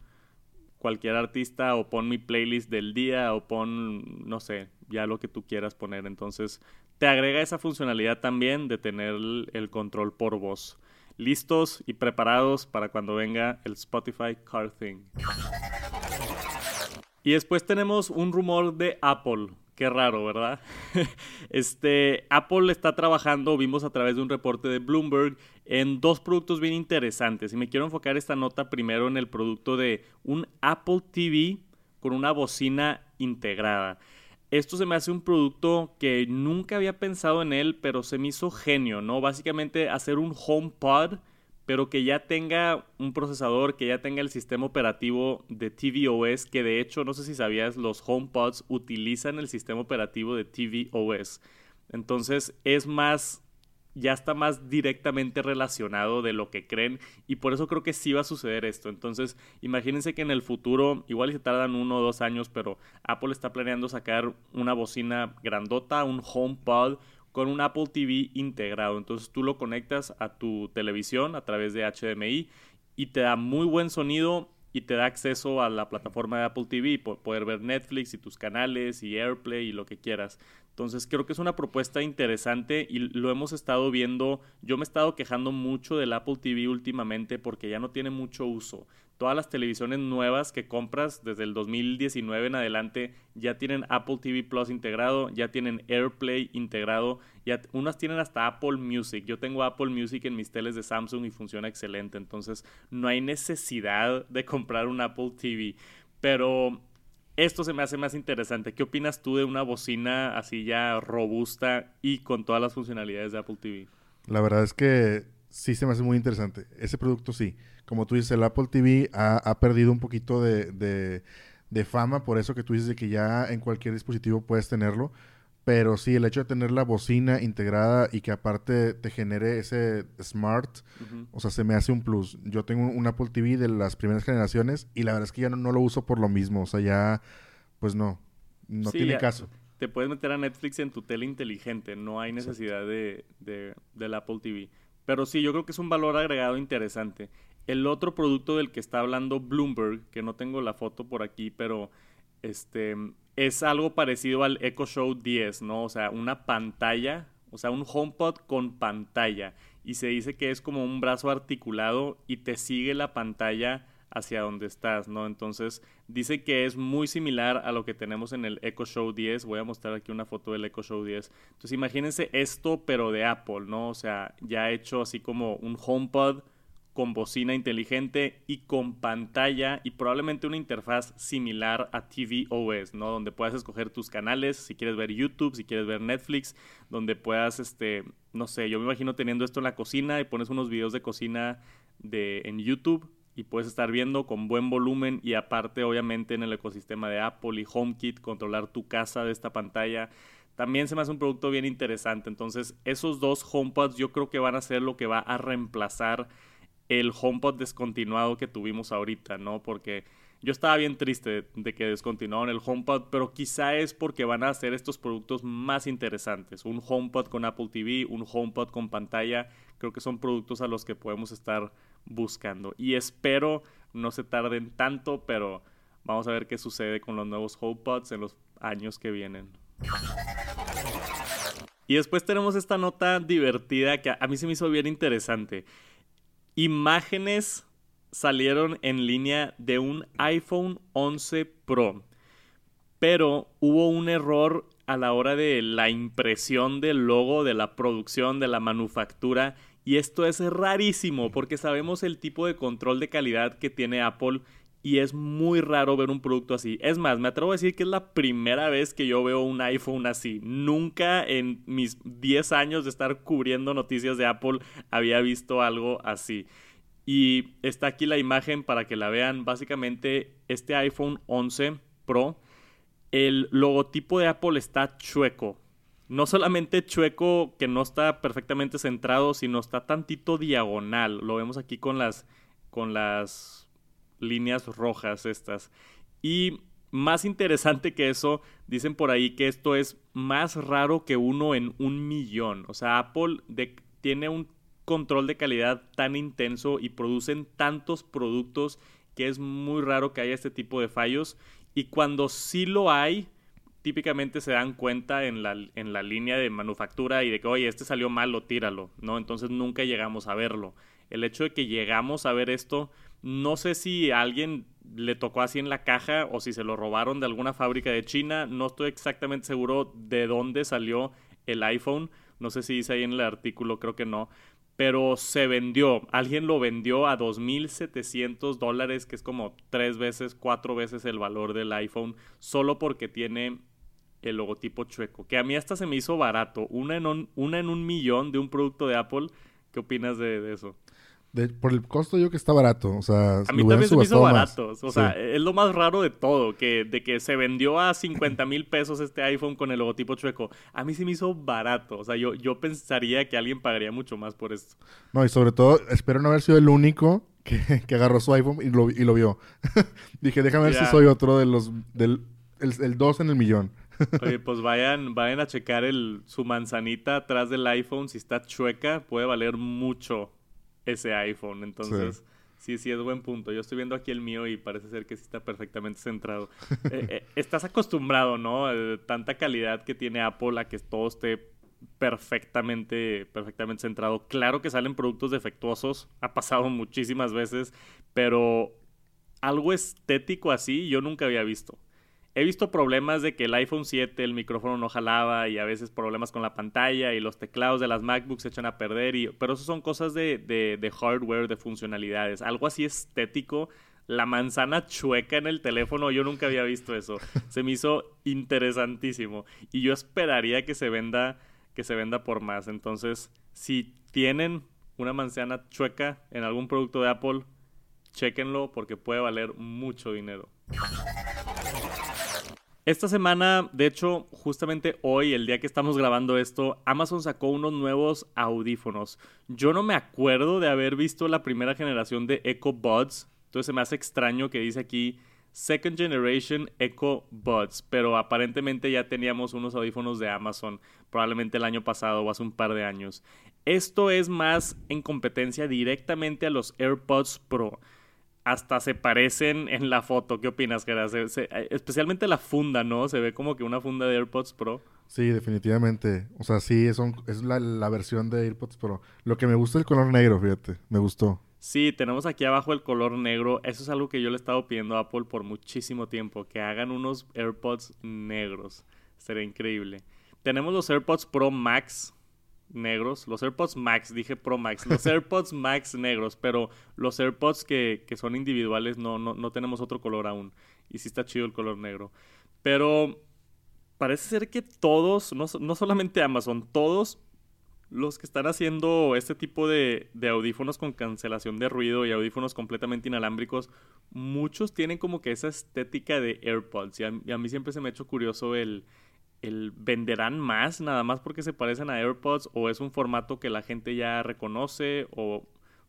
cualquier artista o pon mi playlist del día o pon, no sé, ya lo que tú quieras poner. Entonces, te agrega esa funcionalidad también de tener el control por voz. Listos y preparados para cuando venga el Spotify Car Thing. Y después tenemos un rumor de Apple. Qué raro, ¿verdad? este, Apple está trabajando, vimos a través de un reporte de Bloomberg, en dos productos bien interesantes. Y me quiero enfocar esta nota primero en el producto de un Apple TV con una bocina integrada. Esto se me hace un producto que nunca había pensado en él, pero se me hizo genio, ¿no? Básicamente hacer un HomePod, pero que ya tenga un procesador, que ya tenga el sistema operativo de tvOS, que de hecho, no sé si sabías, los HomePods utilizan el sistema operativo de tvOS. Entonces es más ya está más directamente relacionado de lo que creen y por eso creo que sí va a suceder esto. Entonces, imagínense que en el futuro, igual se tardan uno o dos años, pero Apple está planeando sacar una bocina grandota, un HomePod con un Apple TV integrado. Entonces tú lo conectas a tu televisión a través de HDMI y te da muy buen sonido y te da acceso a la plataforma de Apple TV, poder ver Netflix y tus canales y AirPlay y lo que quieras. Entonces creo que es una propuesta interesante y lo hemos estado viendo. Yo me he estado quejando mucho del Apple TV últimamente porque ya no tiene mucho uso. Todas las televisiones nuevas que compras desde el 2019 en adelante ya tienen Apple TV Plus integrado, ya tienen AirPlay integrado, ya unas tienen hasta Apple Music. Yo tengo Apple Music en mis teles de Samsung y funciona excelente. Entonces no hay necesidad de comprar un Apple TV. Pero esto se me hace más interesante. ¿Qué opinas tú de una bocina así ya robusta y con todas las funcionalidades de Apple TV? La verdad es que sí se me hace muy interesante. Ese producto sí. Como tú dices, el Apple TV ha, perdido un poquito de, de, fama, por eso que tú dices de que ya en cualquier dispositivo puedes tenerlo. Pero sí, el hecho de tener la bocina integrada y que aparte te genere ese smart, o sea, se me hace un plus. Yo tengo un Apple TV de las primeras generaciones y la verdad es que ya no, lo uso por lo mismo. O sea, ya, pues no, no tiene caso. Te puedes meter a Netflix en tu tele inteligente, no hay necesidad de, de, del Apple TV. Pero sí, yo creo que es un valor agregado interesante. El otro producto del que está hablando Bloomberg, que no tengo la foto por aquí, pero este es algo parecido al Echo Show 10, ¿no? O sea, una pantalla, o sea, un HomePod con pantalla. Y se dice que es como un brazo articulado y te sigue la pantalla hacia donde estás, ¿no? Entonces, dice que es muy similar a lo que tenemos en el Echo Show 10. Voy a mostrar aquí una foto del Echo Show 10. Entonces, imagínense esto, pero de Apple, ¿no? O sea, ya hecho así como un HomePod con bocina inteligente y con pantalla y probablemente una interfaz similar a tvOS, ¿no? Donde puedas escoger tus canales, si quieres ver YouTube, si quieres ver Netflix, donde puedas, este, no sé, yo me imagino teniendo esto en la cocina y pones unos videos de cocina de, en YouTube y puedes estar viendo con buen volumen y aparte obviamente en el ecosistema de Apple y HomeKit controlar tu casa de esta pantalla. También se me hace un producto bien interesante. Entonces, esos dos HomePods yo creo que van a ser lo que va a reemplazar el HomePod descontinuado que tuvimos ahorita, ¿no? Porque yo estaba bien triste de que descontinuaron el HomePod, pero quizá es porque van a hacer estos productos más interesantes. Un HomePod con Apple TV, un HomePod con pantalla, creo que son productos a los que podemos estar buscando. Y espero no se tarden tanto, pero vamos a ver qué sucede con los nuevos HomePods en los años que vienen. Y después tenemos esta nota divertida que a mí se me hizo bien interesante imágenes salieron en línea de un iPhone 11 Pro. Pero hubo un error a la hora de la impresión del logo, de la producción, de la manufactura. Y esto es rarísimo porque sabemos el tipo de control de calidad que tiene Apple y es muy raro ver un producto así. Es más, me atrevo a decir que es la primera vez que yo veo un iPhone así. Nunca en mis 10 años de estar cubriendo noticias de Apple había visto algo así. Y está aquí la imagen para que la vean. Básicamente, este iPhone 11 Pro, el logotipo de Apple está chueco. No solamente chueco que no está perfectamente centrado, sino está tantito diagonal. Lo vemos aquí con las, con las líneas rojas estas. Y más interesante que eso, dicen por ahí que esto es más raro que uno en un millón. O sea, Apple tiene un control de calidad tan intenso y producen tantos productos que es muy raro que haya este tipo de fallos. Y cuando sí lo hay, típicamente se dan cuenta en la, en la línea de manufactura y de que, oye, este salió mal, lo tíralo, ¿no? Entonces nunca llegamos a verlo. El hecho de que llegamos a ver esto, no sé si alguien le tocó así en la caja o si se lo robaron de alguna fábrica de China, no estoy exactamente seguro de dónde salió el iPhone, no sé si dice ahí en el artículo, creo que no, pero se vendió. Alguien lo vendió a 2.700 dólares, que es como tres veces, cuatro veces el valor del iPhone, solo porque tiene el logotipo chueco. Que a mí hasta se me hizo barato. Una en un, una en un millón de un producto de Apple. ¿Qué opinas de eso? Por el costo yo que está barato, o sea... A mí también se me hizo barato, o sea, es lo más raro de todo, que de que se vendió a 50 mil pesos este iPhone con el logotipo chueco. A mí se me hizo barato, o sea, yo, yo pensaría que alguien pagaría mucho más por esto. No, y sobre todo, espero no haber sido el único que, que agarró su iPhone y lo, y lo vio. Dije, déjame ver si soy otro de los... del el 2 en el millón. Oye, pues vayan, vayan a checar el, su manzanita atrás del iPhone, si está chueca, puede valer mucho ese iPhone. Entonces, sí. sí, es buen punto. Yo estoy viendo aquí el mío y parece ser que sí está perfectamente centrado. Eh, eh, estás acostumbrado, ¿no? tanta calidad que tiene Apple a que todo esté perfectamente, perfectamente centrado. Claro que salen productos defectuosos, ha pasado muchísimas veces, pero algo estético así yo nunca había visto. He visto problemas de que el iPhone 7 el micrófono no jalaba y a veces problemas con la pantalla y los teclados de las MacBooks se echan a perder. Y, pero eso son cosas de, de, hardware, de funcionalidades. Algo así estético. La manzana chueca en el teléfono, yo nunca había visto eso. Se me hizo interesantísimo. Y yo esperaría que se venda, que se venda por más. Entonces, si tienen una manzana chueca en algún producto de Apple, chequenlo porque puede valer mucho dinero. Esta semana, de hecho, justamente hoy, el día que estamos grabando esto, Amazon sacó unos nuevos audífonos. Yo no me acuerdo de haber visto la primera generación de Echo Buds, entonces se me hace extraño que dice aquí Second Generation Echo Buds, pero aparentemente ya teníamos unos audífonos de Amazon, probablemente el año pasado o hace un par de años. Esto es más en competencia directamente a los AirPods Pro hasta se parecen en la foto. ¿Qué opinas, Geras? especialmente la funda, ¿no? Se ve como que una funda de AirPods Pro. Sí, definitivamente. O sea, sí, es, es la, versión de AirPods Pro. Lo que me gusta es el color negro, fíjate. Me gustó. Sí, tenemos aquí abajo el color negro. Eso es algo que yo le he estado pidiendo a Apple por muchísimo tiempo. Que hagan unos AirPods negros. Sería increíble. Tenemos los AirPods Pro Max negros, los AirPods Max, dije Pro Max, los AirPods Max negros, pero los AirPods que, que son individuales no, no, no, tenemos otro color aún. Y sí está chido el color negro. Pero parece ser que todos, no, no solamente Amazon, todos los que están haciendo este tipo de, de, audífonos con cancelación de ruido y audífonos completamente inalámbricos, muchos tienen como que esa estética de AirPods. y a mí siempre se me ha hecho curioso el, el venderán más nada más porque se parecen a AirPods o es un formato que la gente ya reconoce o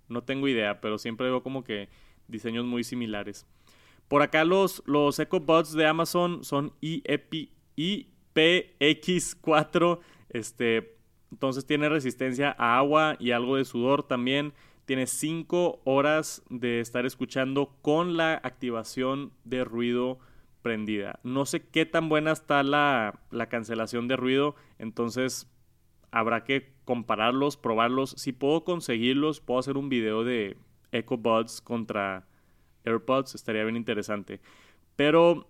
no tengo idea, pero siempre veo como que diseños muy similares. Por acá los, los EcoBuds de Amazon son IPX4, este, entonces tiene resistencia a agua y algo de sudor también. Tiene 5 horas de estar escuchando con la activación de ruido No sé qué tan buena está la, cancelación de ruido, entonces habrá que compararlos, probarlos. Si puedo conseguirlos, puedo hacer un video de EcoBuds contra AirPods, estaría bien interesante. Pero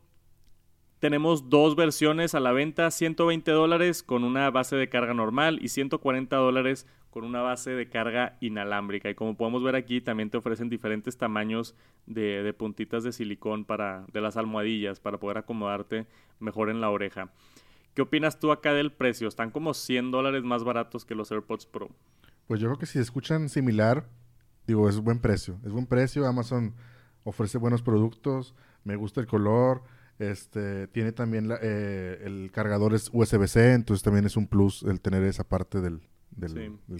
tenemos dos versiones a la venta, 120 dólares con una base de carga normal y 140 dólares con una base de carga inalámbrica. Y como podemos ver aquí, también te ofrecen diferentes tamaños de, puntitas de silicón para, de las almohadillas para poder acomodarte mejor en la oreja. ¿Qué opinas tú acá del precio? Están como 100 dólares más baratos que los AirPods Pro. Pues yo creo que si escuchan similar, digo, es buen precio. Es buen precio. Amazon ofrece buenos productos. Me gusta el color. Este, tiene también eh, el cargador es USB-C, entonces también es un plus el tener esa parte del,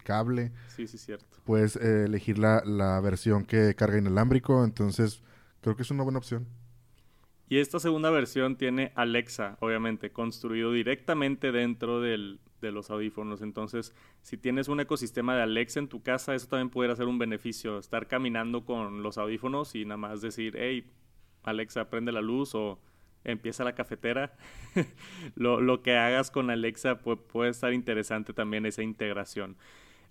cable. Sí, sí, cierto. Puedes eh, elegir la, la, versión que carga inalámbrico, entonces creo que es una buena opción. Y esta segunda versión tiene Alexa, obviamente, construido directamente dentro del, de los audífonos. Entonces, si tienes un ecosistema de Alexa en tu casa, eso también pudiera ser un beneficio. Estar caminando con los audífonos y nada más decir, hey, Alexa, prende la luz o empieza la cafetera. lo, que hagas con Alexa puede, estar interesante también esa integración.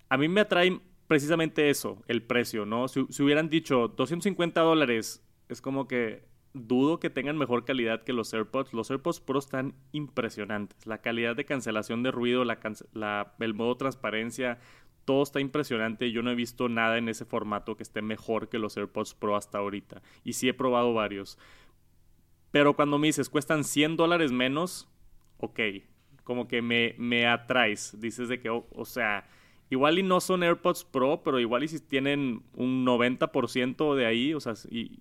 A mí me atrae precisamente eso, el precio, ¿no? Si, si hubieran dicho 250 dólares, es como que dudo que tengan mejor calidad que los AirPods. Los AirPods Pro están impresionantes. La calidad de cancelación de ruido, la, el modo transparencia, todo está impresionante. Yo no he visto nada en ese formato que esté mejor que los AirPods Pro hasta ahorita. Y sí he probado varios. Pero cuando me dices, cuestan 100 dólares menos, ok. Como que me, me atraes. Dices de que, o, sea, igual y no son AirPods Pro, pero igual y si tienen un 90% de ahí, o sea, y,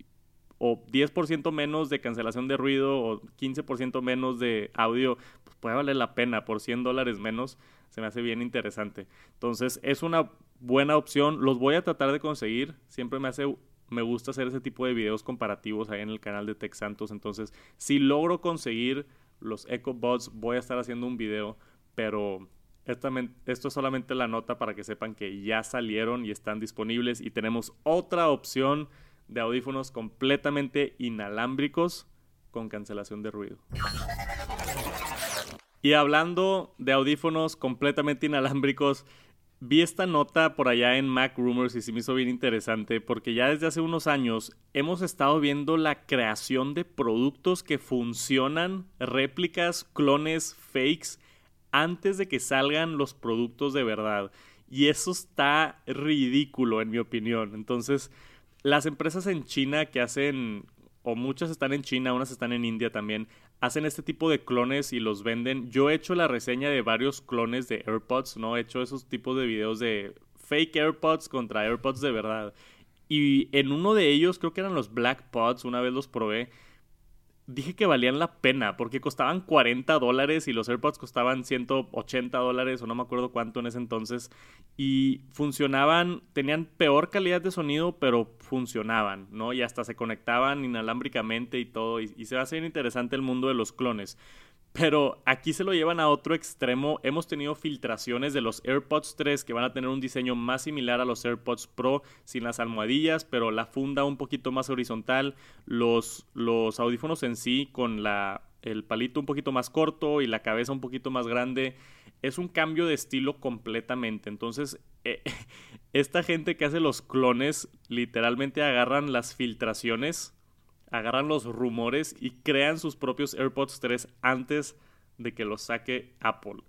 o 10% menos de cancelación de ruido o 15% menos de audio, pues puede valer la pena por 100 dólares menos. Se me hace bien interesante. Entonces, es una buena opción. Los voy a tratar de conseguir. Siempre me hace me gusta hacer ese tipo de videos comparativos ahí en el canal de Tech Santos. Entonces, si logro conseguir los EcoBots, voy a estar haciendo un video, pero esto es solamente la nota para que sepan que ya salieron y están disponibles y tenemos otra opción de audífonos completamente inalámbricos con cancelación de ruido. Y hablando de audífonos completamente inalámbricos, Vi esta nota por allá en Mac Rumors y se me hizo bien interesante porque ya desde hace unos años hemos estado viendo la creación de productos que funcionan, réplicas, clones, fakes, antes de que salgan los productos de verdad. Y eso está ridículo en mi opinión. Entonces, las empresas en China que hacen, o muchas están en China, unas están en India también, hacen este tipo de clones y los venden. Yo he hecho la reseña de varios clones de AirPods, ¿no? He hecho esos tipos de videos de fake AirPods contra AirPods de verdad. Y en uno de ellos, creo que eran los Black Pods, una vez los probé, dije que valían la pena porque costaban 40 dólares y los AirPods costaban 180 dólares o no me acuerdo cuánto en ese entonces y funcionaban, tenían peor calidad de sonido pero funcionaban, ¿no? Y hasta se conectaban inalámbricamente y todo y, y se va a hacer interesante el mundo de los clones. Pero aquí se lo llevan a otro extremo. Hemos tenido filtraciones de los AirPods 3 que van a tener un diseño más similar a los AirPods Pro sin las almohadillas, pero la funda un poquito más horizontal. Los, audífonos en sí con el palito un poquito más corto y la cabeza un poquito más grande. Es un cambio de estilo completamente. Entonces, eh, esta gente que hace los clones literalmente agarran las filtraciones agarran los rumores y crean sus propios AirPods 3 antes de que los saque Apple.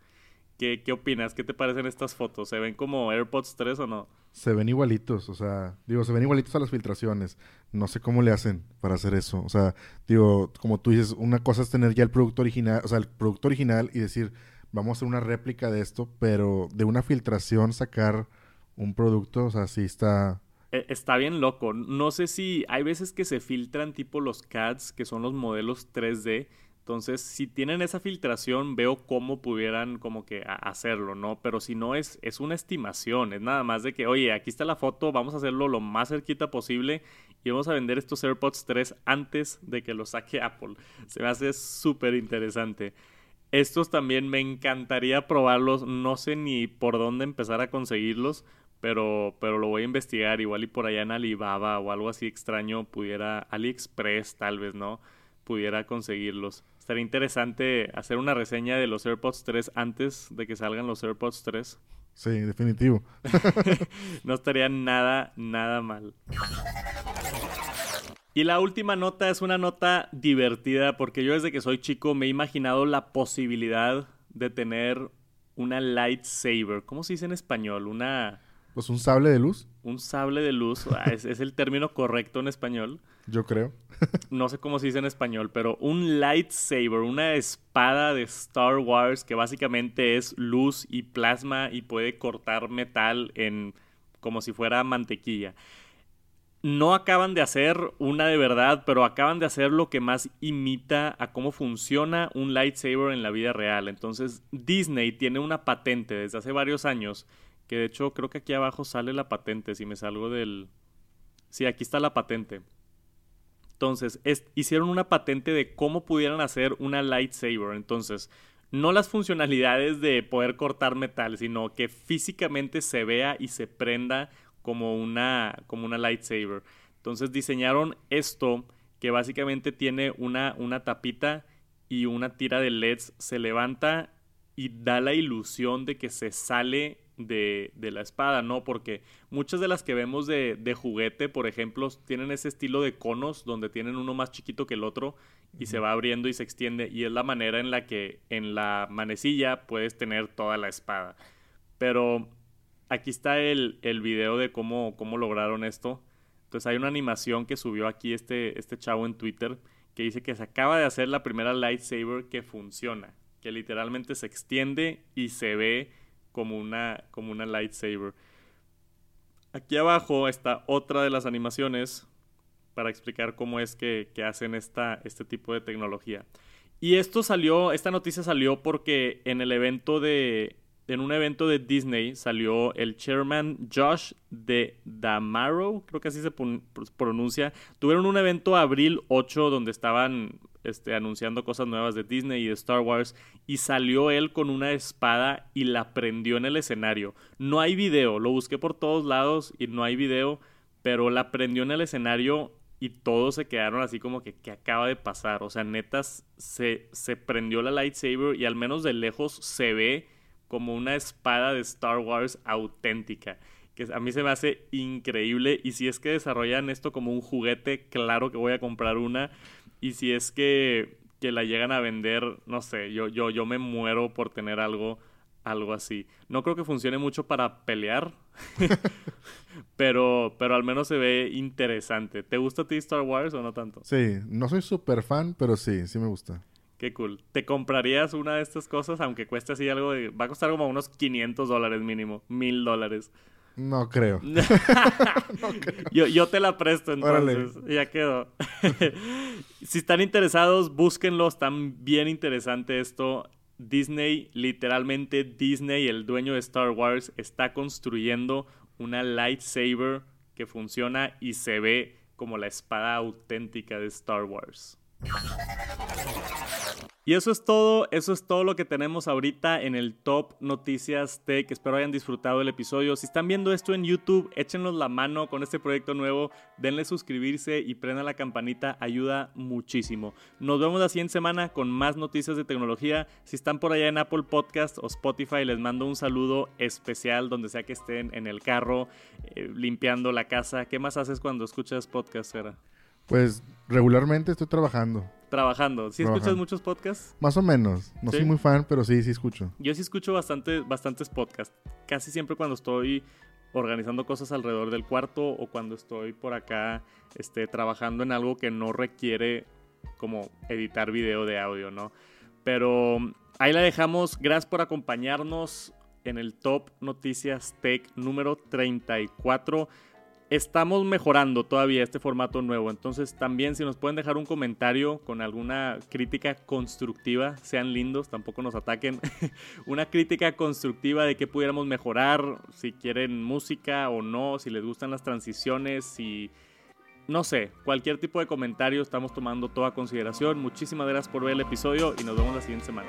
¿Qué, ¿Qué, opinas? ¿Qué te parecen estas fotos? ¿Se ven como AirPods 3 o no? Se ven igualitos, o sea, digo, se ven igualitos a las filtraciones. No sé cómo le hacen para hacer eso. O sea, digo, como tú dices, una cosa es tener ya el producto original, o sea, el producto original y decir, vamos a hacer una réplica de esto, pero de una filtración sacar un producto, o sea, sí está, está bien loco. No sé si hay veces que se filtran tipo los CADs, que son los modelos 3D. Entonces, si tienen esa filtración, veo cómo pudieran como que hacerlo, ¿no? Pero si no es, es una estimación, es nada más de que, oye, aquí está la foto, vamos a hacerlo lo más cerquita posible y vamos a vender estos AirPods 3 antes de que los saque Apple. Se me hace súper interesante. Estos también me encantaría probarlos, no sé ni por dónde empezar a conseguirlos, pero, pero lo voy a investigar. Igual y por allá en Alibaba o algo así extraño pudiera, AliExpress tal vez, ¿no? Pudiera conseguirlos. Estaría interesante hacer una reseña de los AirPods 3 antes de que salgan los AirPods 3. Sí, definitivo. no estaría nada, nada mal. Y la última nota es una nota divertida porque yo desde que soy chico me he imaginado la posibilidad de tener una lightsaber. ¿Cómo se dice en español? Una... Pues un sable de luz. Un sable de luz. Ah, es, es, el término correcto en español. Yo creo. no sé cómo se dice en español, pero un lightsaber, una espada de Star Wars que básicamente es luz y plasma y puede cortar metal en como si fuera mantequilla no acaban de hacer una de verdad, pero acaban de hacer lo que más imita a cómo funciona un lightsaber en la vida real. Entonces, Disney tiene una patente desde hace varios años, que de hecho creo que aquí abajo sale la patente, si me salgo del... Sí, aquí está la patente. Entonces, hicieron una patente de cómo pudieran hacer una lightsaber. Entonces, no las funcionalidades de poder cortar metal, sino que físicamente se vea y se prenda como una, como una lightsaber. Entonces diseñaron esto que básicamente tiene una, una tapita y una tira de LEDs. Se levanta y da la ilusión de que se sale de, de, la espada, ¿no? Porque muchas de las que vemos de, de, juguete, por ejemplo, tienen ese estilo de conos donde tienen uno más chiquito que el otro y se va abriendo y se extiende. Y es la manera en la que en la manecilla puedes tener toda la espada. Pero aquí está el, el video de cómo, cómo lograron esto. Entonces hay una animación que subió aquí este, este chavo en Twitter que dice que se acaba de hacer la primera lightsaber que funciona, que literalmente se extiende y se ve como una, como una lightsaber. Aquí abajo está otra de las animaciones para explicar cómo es que, que hacen esta, este tipo de tecnología. Y esto salió, esta noticia salió porque en el evento de, en un evento de Disney salió el chairman Josh de Damaro, creo que así se pronuncia. Tuvieron un evento abril 8 donde estaban este, anunciando cosas nuevas de Disney y de Star Wars y salió él con una espada y la prendió en el escenario. No hay video, lo busqué por todos lados y no hay video, pero la prendió en el escenario y todos se quedaron así como que ¿qué acaba de pasar? O sea, netas se, se prendió la lightsaber y al menos de lejos se ve como una espada de Star Wars auténtica. Que a mí se me hace increíble. Y si es que desarrollan esto como un juguete, claro que voy a comprar una. Y si es que, que la llegan a vender, no sé, yo, yo, yo me muero por tener algo, algo así. No creo que funcione mucho para pelear. pero, pero al menos se ve interesante. ¿Te gusta a ti Star Wars o no tanto? Sí, no soy súper fan, pero sí, sí me gusta. Qué cool. ¿Te comprarías una de estas cosas aunque cueste así algo de... Va a costar como unos 500 dólares mínimo. Mil dólares. No creo. Yo, yo, te la presto entonces. Ya quedó. si están interesados, búsquenlo. Están bien interesante esto. Disney, literalmente Disney, el dueño de Star Wars, está construyendo una lightsaber que funciona y se ve como la espada auténtica de Star Wars. Y eso es todo, eso es todo lo que tenemos ahorita en el Top Noticias Tech. Espero hayan disfrutado el episodio. Si están viendo esto en YouTube, échenos la mano con este proyecto nuevo, denle suscribirse y prendan la campanita, ayuda muchísimo. Nos vemos la siguiente semana con más noticias de tecnología. Si están por allá en Apple Podcast o Spotify, les mando un saludo especial donde sea que estén en el carro, eh, limpiando la casa. ¿Qué más haces cuando escuchas podcast, Sara? Pues regularmente estoy trabajando. Trabajando. ¿Sí escuchas muchos podcasts? Más o menos. No soy muy fan, pero sí, sí escucho. Yo sí escucho bastante, bastantes podcasts. Casi siempre cuando estoy organizando cosas alrededor del cuarto o cuando estoy por acá este, trabajando en algo que no requiere como editar video de audio, ¿no? Pero ahí la dejamos. Gracias por acompañarnos en el Top Noticias Tech número 34 estamos mejorando todavía este formato nuevo. Entonces también si nos pueden dejar un comentario con alguna crítica constructiva, sean lindos, tampoco nos ataquen. una crítica constructiva de qué pudiéramos mejorar, si quieren música o no, si les gustan las transiciones, si... No sé, cualquier tipo de comentario estamos tomando toda consideración. Muchísimas gracias por ver el episodio y nos vemos la siguiente semana.